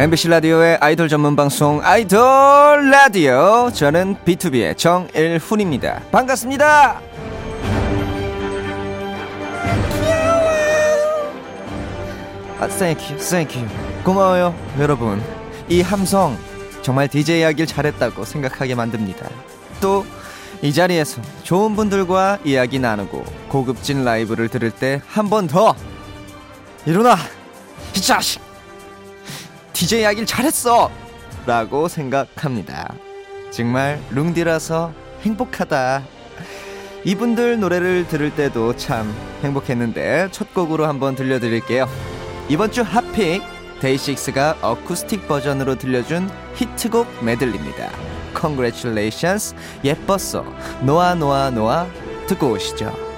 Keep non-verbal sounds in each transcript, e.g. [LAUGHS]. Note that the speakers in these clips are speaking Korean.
MBC 라디오의 아이돌 전문 방송 아이돌 라디오 저는 BTOB의 정일훈입니다. 반갑습니다. 아, thank you, thank you. 고마워요, 여러분. 이 함성 정말 DJ 하길 잘했다고 생각하게 만듭니다. 또 이 자리에서 좋은 분들과 이야기 나누고 고급진 라이브를 들을 때 한 번 더 일어나, 이 자식. DJ 하길 잘했어! 라고 생각합니다. 정말 룽디라서 행복하다. 이분들 노래를 들을 때도 참 행복했는데 첫 곡으로 한번 들려드릴게요. 이번 주 hot pick 데이식스가 어쿠스틱 버전으로 들려준 히트곡 메들리입니다. Congratulations 예뻤어 놓아 놓아 놓아 듣고 오시죠.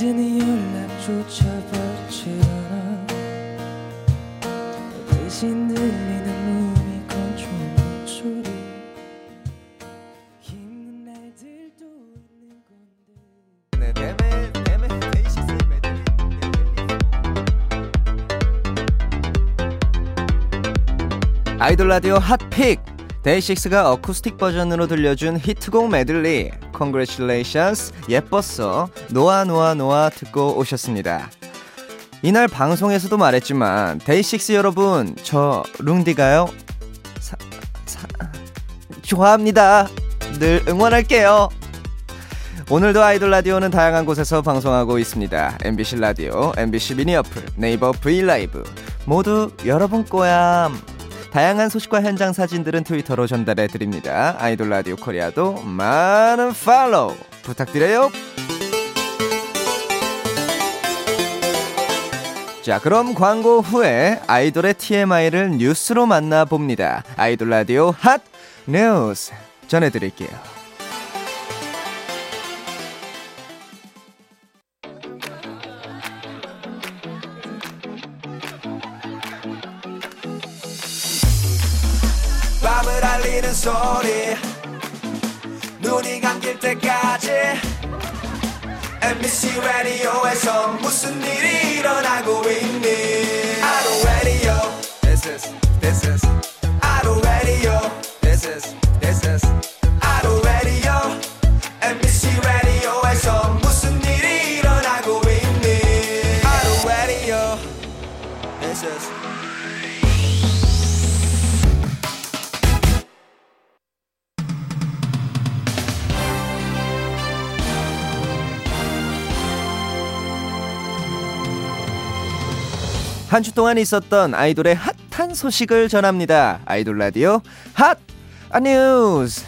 이제는 연락조차 받지 않아. 대신 들리는 몸이 건조한 목소리. 힘든 날들도 있는 건데. 네. 아이돌 라디오 hot pick. 데이식스가 어쿠스틱 버전으로 들려준 히트곡 메들리 Congratulations. 예뻤어. 놓아 놓아 놓아 듣고 오셨습니다. 이날 방송에서도 말했지만 데이식스 여러분 저 룽디가요. 사, 사, 좋아합니다. 늘 응원할게요. 오늘도 아이돌 라디오는 다양한 곳에서 방송하고 있습니다. MBC 라디오, MBC 미니 어플, 네이버 브이 라이브 모두 여러분 거야. 다양한 소식과 현장 사진들은 트위터로 전달해 드립니다. 아이돌 라디오 코리아도 많은 팔로우 부탁드려요. 자, 그럼 광고 후에 아이돌의 TMI를 뉴스로 만나봅니다. 아이돌 라디오 핫 뉴스 전해드릴게요. 소리. 눈이 감길 때까지 MBC 라디오에서 무슨 일이 일어나고 있니? 아로 라디오 This is This is. 아로 라디오 This is This is. 아로 라디오 MBC 라디오에서 무슨 일이 일어나고 있니? 아로 라디오 This is 한 주 동안 있었던 아이돌의 핫한 소식을 전합니다. 아이돌 라디오 핫 아, 뉴스.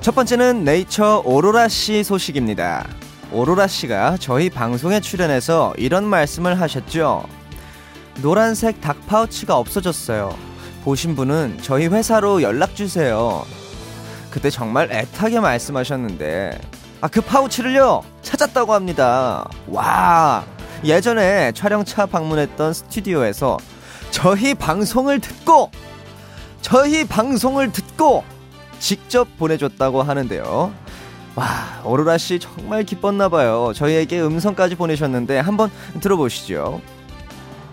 첫 번째는 네이처 오로라 씨 소식입니다. 오로라 씨가 저희 방송에 출연해서 이런 말씀을 하셨죠. 노란색 닭 파우치가 없어졌어요. 보신 분은 저희 회사로 연락 주세요. 그때 정말 애타게 말씀하셨는데 아 그 파우치를요 찾았다고 합니다. 와 예전에 촬영차 방문했던 스튜디오에서 저희 방송을 듣고 저희 방송을 듣고 직접 보내줬다고 하는데요. 와 오로라 씨 정말 기뻤나 봐요. 저희에게 음성까지 보내셨는데 한번 들어보시죠.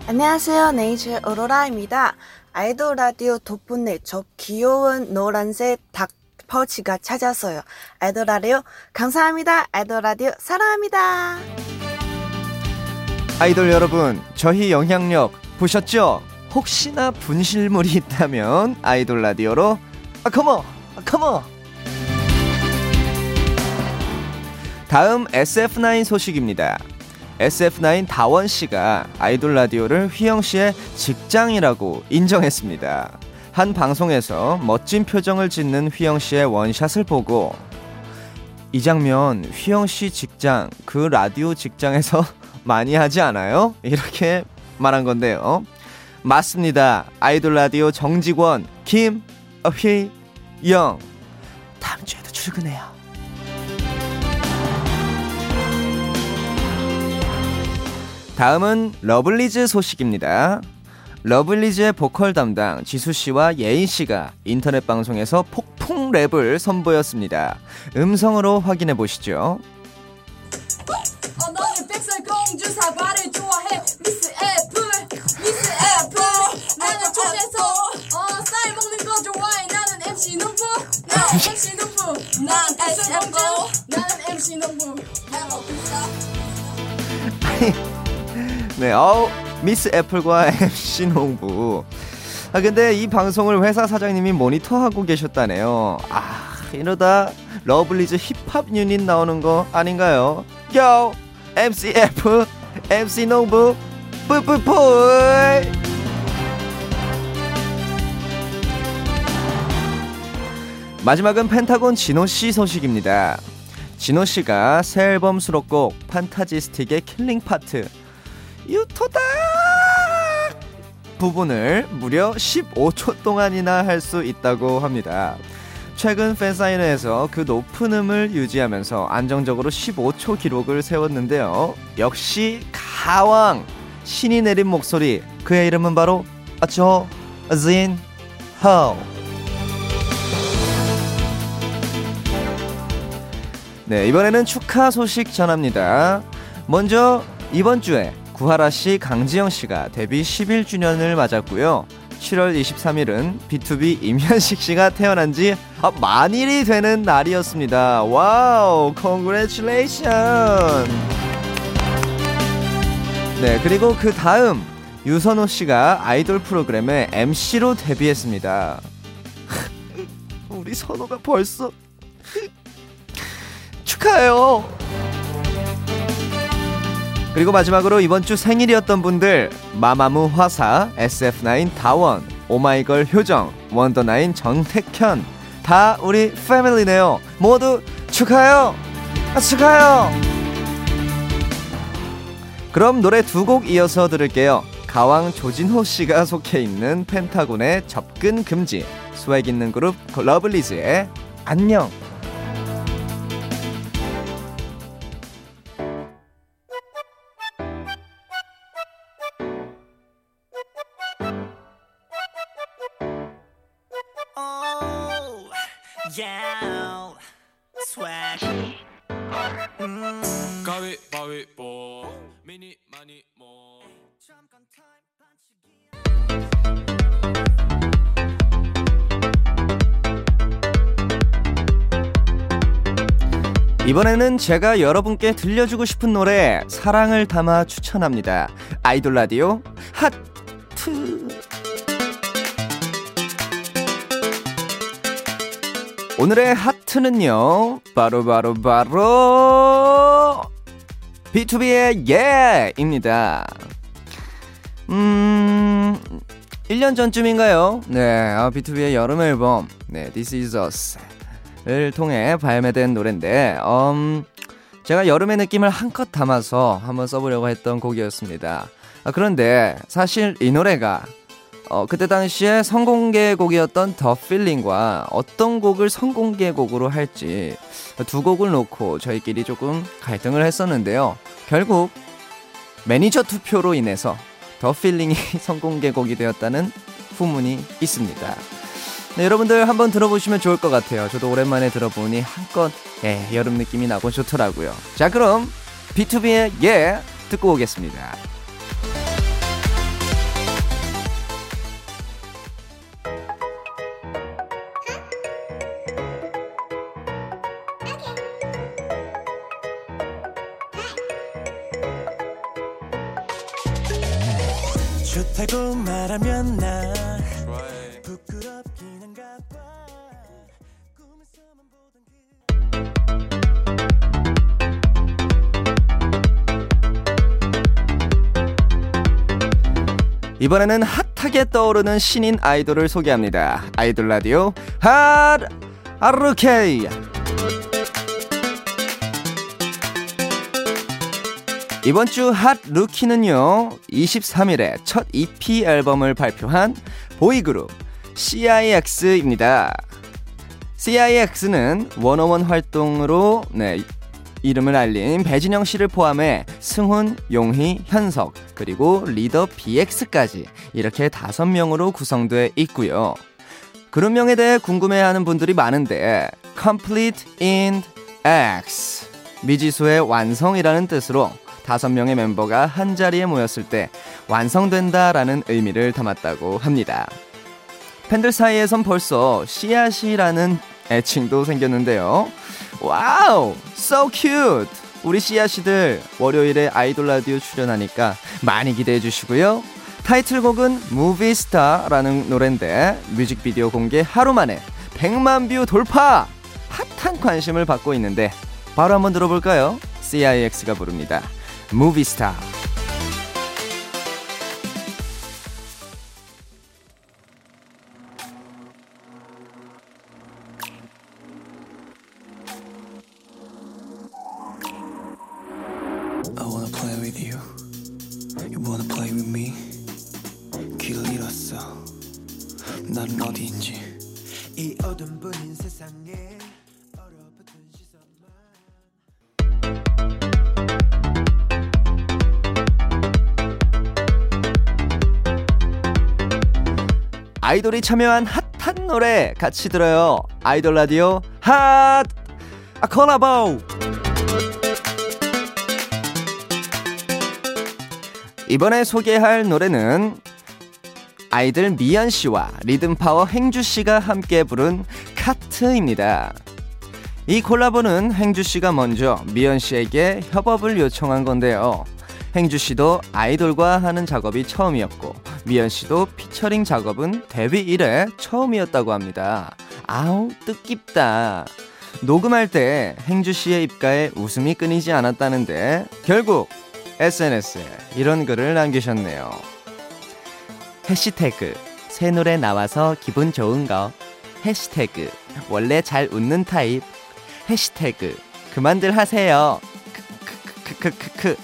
안녕하세요. 네이처 오로라입니다. 아이돌 라디오 덕분에 저 귀여운 노란색 닭 파우치가 찾았어요. 아이돌 라디오 감사합니다. 아이돌 라디오 사랑합니다. 아이돌 여러분, 저희 영향력 보셨죠? 혹시나 분실물이 있다면 아이돌 라디오로 아 come on, 아 come on. 다음 SF9 소식입니다. SF9 다원 씨가 아이돌 라디오를 휘영 씨의 직장이라고 인정했습니다. 한 방송에서 멋진 표정을 짓는 휘영 씨의 원샷을 보고 이 장면 휘영 씨 직장 그 라디오 직장에서 [LAUGHS] 많이 하지 않아요? 이렇게 말한 건데요. 맞습니다. 아이돌 라디오 정직원 김휘영 다음 주에도 출근해요. 다음은 러블리즈 소식입니다. 러블리즈의 보컬 담당 지수 씨와 예인 씨가 인터넷 방송에서 폭풍 랩을 선보였습니다. 음성으로 확인해 보시죠. Apple Apple 네, 어우, Miss Apple과 [LAUGHS] MC 농부. 아, 근데 이 방송을 회사 사장님이 모니터하고 계셨다네요. 아, 이러다 러블리즈 힙합 유닛 나오는 거 아닌가요? Yo! MC F, MC 농부, 뿌뿌뿌! 마지막은 펜타곤 진호 씨 소식입니다. 진호 씨가 새 앨범 수록곡 Fantasystic의 killing part 유토다 부분을 무려 15초 동안이나 할 수 있다고 합니다. 최근 팬사인회에서 그 높은 음을 유지하면서 안정적으로 15초 기록을 세웠는데요. 역시 가왕 신이 내린 목소리 그의 이름은 바로 조진 호. 네 이번에는 축하 소식 전합니다. 먼저 이번 주에 구하라 씨, 강지영 씨가 데뷔 11주년을 맞았고요. 7월 23일은 BTOB 임현식 씨가 태어난 지 아, 만일이 되는 날이었습니다. 와우, congratulation. 네, 그리고 그 다음 유선호 씨가 아이돌 프로그램의 MC로 데뷔했습니다. [LAUGHS] 우리 선호가 벌써 [LAUGHS] 축하해요. 그리고 마지막으로 이번 주 생일이었던 분들 마마무 화사, SF9 다원, 오마이걸 효정, 원더나인 정택현 다 우리 패밀리네요. 모두 축하해요. 아, 축하해요. 그럼 노래 두 곡 이어서 들을게요. 가왕 조진호 씨가 속해 있는 펜타곤의 접근 금지, 스웩 있는 그룹 러블리즈의 안녕. 미니 많이 뭐 이번에는 제가 여러분께 들려주고 싶은 노래 사랑을 담아 추천합니다. 아이돌 라디오 하트. 오늘의 하트는요. 바로 바로 바로 B2B의 예입니다. 음 1년 전쯤인가요? 네, 아, B2B의 여름 앨범 네, This Is Us 을 통해 발매된 노래인데 음, 제가 여름의 느낌을 한껏 담아서 한번 써보려고 했던 곡이었습니다. 아, 그런데 사실 이 노래가 어, 그때 당시에 선공개 곡이었던 The Feeling과 어떤 곡을 선공개 곡으로 할지 두 곡을 놓고 저희끼리 조금 갈등을 했었는데요. 결국 매니저 투표로 인해서 The Feeling이 [LAUGHS] 선공개 곡이 되었다는 후문이 있습니다. 네, 여러분들 한번 들어보시면 좋을 것 같아요. 저도 오랜만에 들어보니 한껏 예, 여름 느낌이 나고 좋더라고요. 자, 그럼 B2B의 예 듣고 오겠습니다. 이번에는 핫하게 떠오르는 신인 아이돌을 소개합니다. 아이돌 라디오 핫 아르케이. 이번 주 핫 루키는요, 23일에 첫 EP 앨범을 발표한 보이그룹 CIX입니다. CIX는 원어원 활동으로 네, 이름을 알린 배진영 씨를 포함해 승훈, 용희, 현석, 그리고 리더 BX까지 이렇게 다섯 명으로 구성돼 있고요. 그룹명에 대해 궁금해하는 분들이 많은데 Complete in X 미지수의 완성이라는 뜻으로 다섯 명의 멤버가 한 자리에 모였을 때 완성된다라는 의미를 담았다고 합니다. 팬들 사이에선 벌써 씨앗이라는 애칭도 생겼는데요. Wow, so cute. 우리 씨앗이들 월요일에 아이돌 라디오 출연하니까 많이 기대해 주시고요. 타이틀곡은 Movie Star라는 노래인데 뮤직비디오 공개 하루 만에 100만 view 돌파! 핫한 관심을 받고 있는데 바로 한번 들어볼까요? CIX가 부릅니다. Movie Star. With you. You wanna play with me. 길을 잃었어. 나는 어디인지. 이 어둠 뿐인 세상에. 아이돌이 참여한 핫한 노래 같이 들어요. 아이돌 라디오 핫 아, 콜라보. 이번에 소개할 노래는 아이들 미연 씨와 리듬 파워 행주 씨가 함께 부른 카트입니다. 이 콜라보는 행주 씨가 먼저 미연 씨에게 협업을 요청한 건데요. 행주 씨도 아이돌과 하는 작업이 처음이었고 미연 씨도 피처링 작업은 데뷔 이래 처음이었다고 합니다. 아우 뜻깊다. 녹음할 때 행주 씨의 입가에 웃음이 끊이지 않았다는데 결국 SNS에 이런 글을 남기셨네요. 해시태그 새 노래 나와서 기분 좋은 거. 해시태그 원래 잘 웃는 타입. 해시태그 그만들 하세요. 크크크크크크.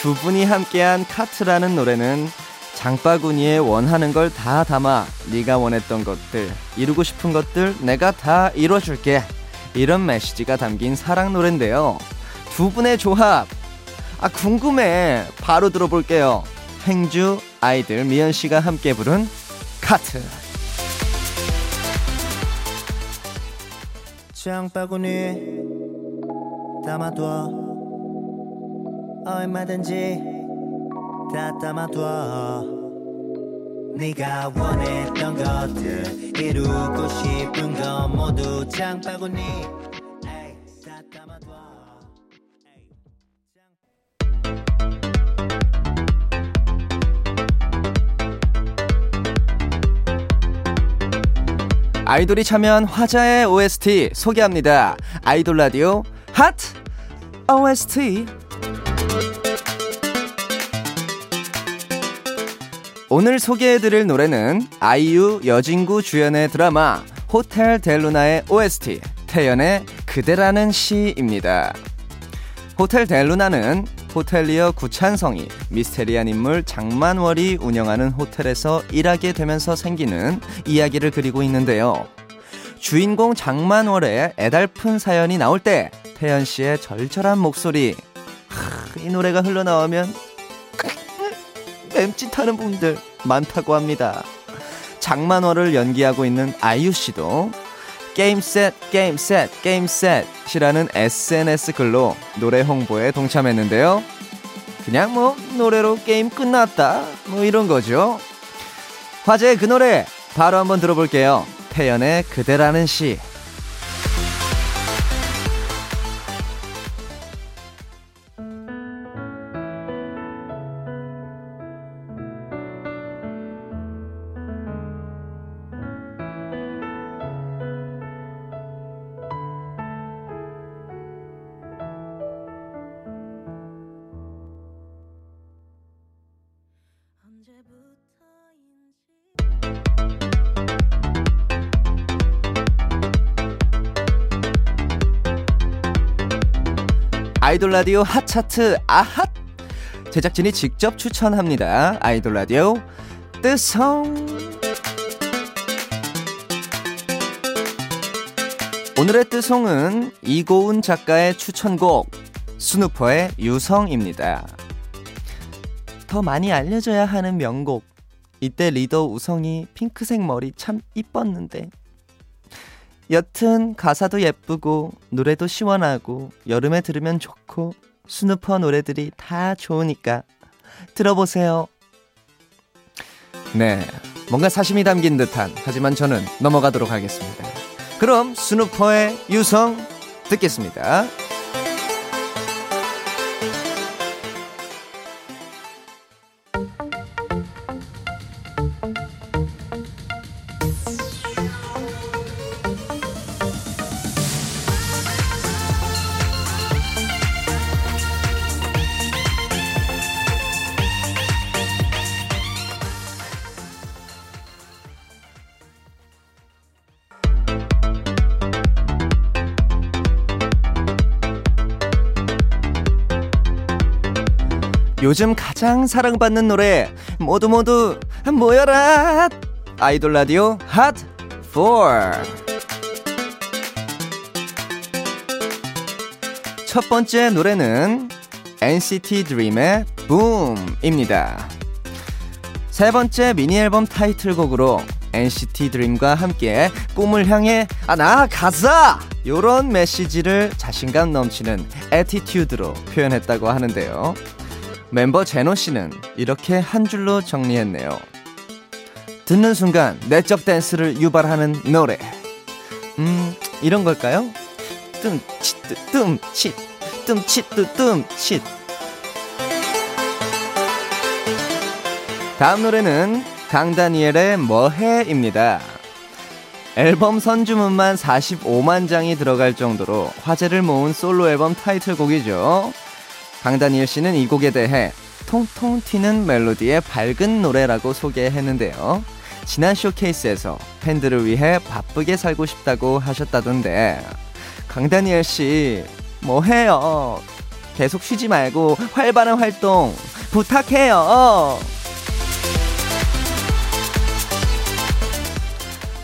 두 분이 함께한 카트라는 노래는 장바구니에 원하는 걸 다 담아 네가 원했던 것들 이루고 싶은 것들 내가 다 이뤄줄게. 이런 메시지가 담긴 사랑 노래인데요. 두 분의 조합 아 궁금해. 바로 들어볼게요. 행주 아이들 미연 씨가 함께 부른 카트. 장바구니 담아둬. 얼마든지 다 담아둬. 네가 원했던 것들 이루고 싶은 거 모두 장바구니 아이돌이 참여한 화자의 OST 소개합니다. 아이돌 라디오 핫 OST 오늘 소개해드릴 노래는 아이유 여진구 주연의 드라마 호텔 델루나의 OST 태연의 그대라는 시입니다. 호텔 델루나는 호텔리어 구찬성이 미스테리한 인물 장만월이 운영하는 호텔에서 일하게 되면서 생기는 이야기를 그리고 있는데요. 주인공 장만월의 애달픈 사연이 나올 때 태연 씨의 절절한 목소리 하, 이 노래가 흘러나오면 맴짓하는 분들 많다고 합니다. 장만월을 연기하고 있는 아이유 씨도 게임셋 게임셋 게임셋이라는 SNS 글로 노래 홍보에 동참했는데요. 그냥 뭐 노래로 게임 끝났다 뭐 이런 거죠. 화제의 그 노래 바로 한번 들어볼게요. 태연의 그대라는 시. 아이돌 라디오 핫차트 아핫 제작진이 직접 추천합니다. 아이돌 라디오 뜨성 오늘의 뜨송은 이고은 작가의 추천곡 스누퍼의 유성입니다. 더 많이 알려져야 하는 명곡. 이때 리더 우성이 핑크색 머리 참 이뻤는데. 여튼 가사도 예쁘고 노래도 시원하고 여름에 들으면 좋고 스누퍼 노래들이 다 좋으니까 들어보세요. 네, 뭔가 사심이 담긴 듯한 하지만 저는 넘어가도록 하겠습니다. 그럼 스누퍼의 유성 듣겠습니다. 요즘 가장 사랑받는 노래 모두 모두 모여라 아이돌 라디오 핫 4. 첫 번째 노래는 NCT DREAM의 붐입니다. 세 번째 미니 앨범 타이틀곡으로 NCT DREAM과 함께 꿈을 향해 아 나가자 요런 메시지를 자신감 넘치는 attitude로 표현했다고 하는데요. 멤버 제노 씨는 이렇게 한 줄로 정리했네요. 듣는 순간 내적 댄스를 유발하는 노래. 음, 이런 걸까요? 뜸칫, 뜸칫, 뜸칫, 뜸칫. 다음 노래는 강다니엘의 뭐해입니다. 앨범 선주문만 45만 장이 들어갈 정도로 화제를 모은 솔로 앨범 타이틀곡이죠. 강다니엘 씨는 이 곡에 대해 통통 튀는 멜로디의 밝은 노래라고 소개했는데요. 지난 쇼케이스에서 팬들을 위해 바쁘게 살고 싶다고 하셨다던데 강다니엘 씨 뭐해요? 계속 쉬지 말고 활발한 활동 부탁해요.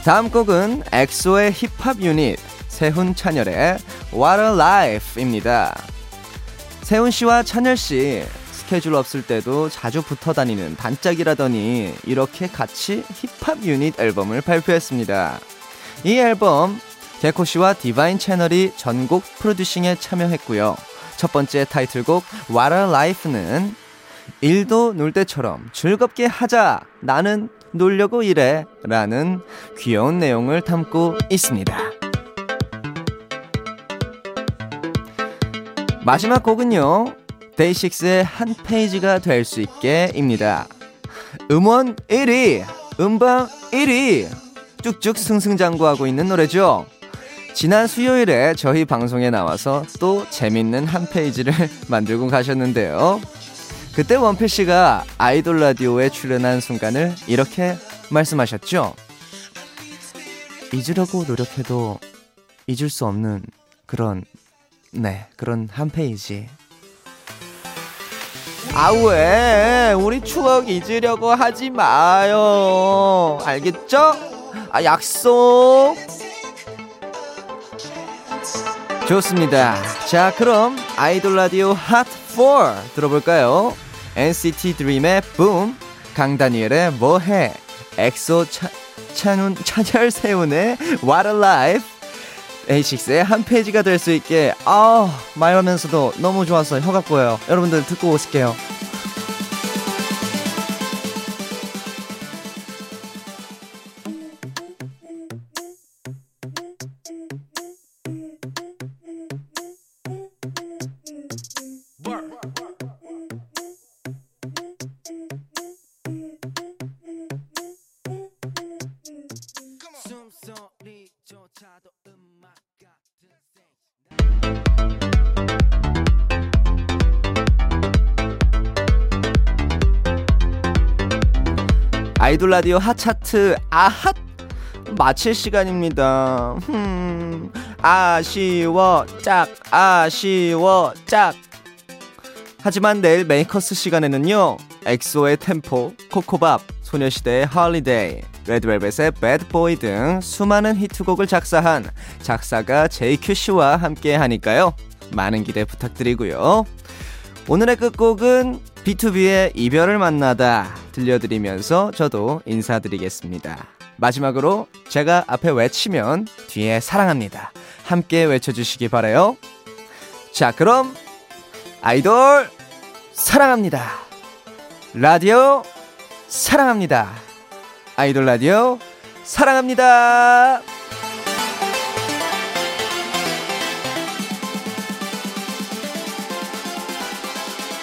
다음 곡은 엑소의 힙합 유닛 세훈 찬열의 What a Life입니다. 세훈 씨와 찬열 씨 스케줄 없을 때도 자주 붙어 다니는 단짝이라더니 이렇게 같이 힙합 유닛 앨범을 발표했습니다. 이 앨범 개코 씨와 디바인 채널이 전곡 프로듀싱에 참여했고요. 첫 번째 타이틀곡 a Life는 일도 놀 때처럼 즐겁게 하자. 나는 놀려고 이래. 라는 귀여운 내용을 담고 있습니다. 마지막 곡은요. 데이식스의 한 페이지가 될 수 있게입니다. 음원 1위, 음방 1위. 쭉쭉 승승장구하고 있는 노래죠. 지난 수요일에 저희 방송에 나와서 또 재밌는 한 페이지를 [LAUGHS] 만들고 가셨는데요. 그때 원필 씨가 아이돌 라디오에 출연한 순간을 이렇게 말씀하셨죠. 잊으려고 노력해도 잊을 수 없는 그런 네 그런 한 페이지. 아 왜? 우리 추억 잊으려고 하지 마요. 알겠죠? 아 약속. 좋습니다. 자, 그럼 아이돌 라디오 핫 4 들어볼까요? NCT 드림의 붐, 강다니엘의 뭐해, 엑소 차, 찬훈, [LAUGHS] 찬열 세훈의 What a Life, DAY6의 한 페이지가 될 수 있게 아 말하면서도 너무 좋아서 혀가 꼬여요. 여러분들 듣고 오실게요. 아이돌 라디오 핫차트 아핫 마칠 시간입니다. 흠, 아쉬워 짝 아쉬워 짝. 하지만 내일 Makers 시간에는요 엑소의 템포 Ko Ko Bop 소녀시대의 Holiday 레드벨벳의 Bad Boy 등 수많은 히트곡을 작사한 작사가 JQ씨와 함께 하니까요. 많은 기대 부탁드리고요. 오늘의 끝곡은 B2B의 이별을 만나다 들려드리면서 저도 인사드리겠습니다. 마지막으로 제가 앞에 외치면 뒤에 사랑합니다. 함께 외쳐주시기 바래요. 자, 그럼 아이돌 사랑합니다. 라디오 사랑합니다. 아이돌 라디오 사랑합니다.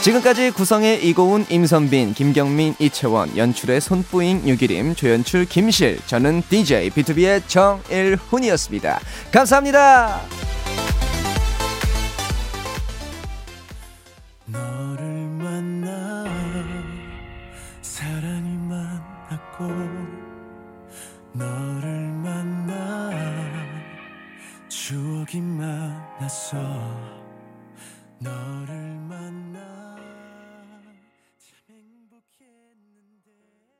지금까지 구성의 이고운, 임선빈, 김경민, 이채원, 연출의 손뿌잉, 유기림, 조연출 김실, 저는 DJ B2B의 정일훈이었습니다. 감사합니다.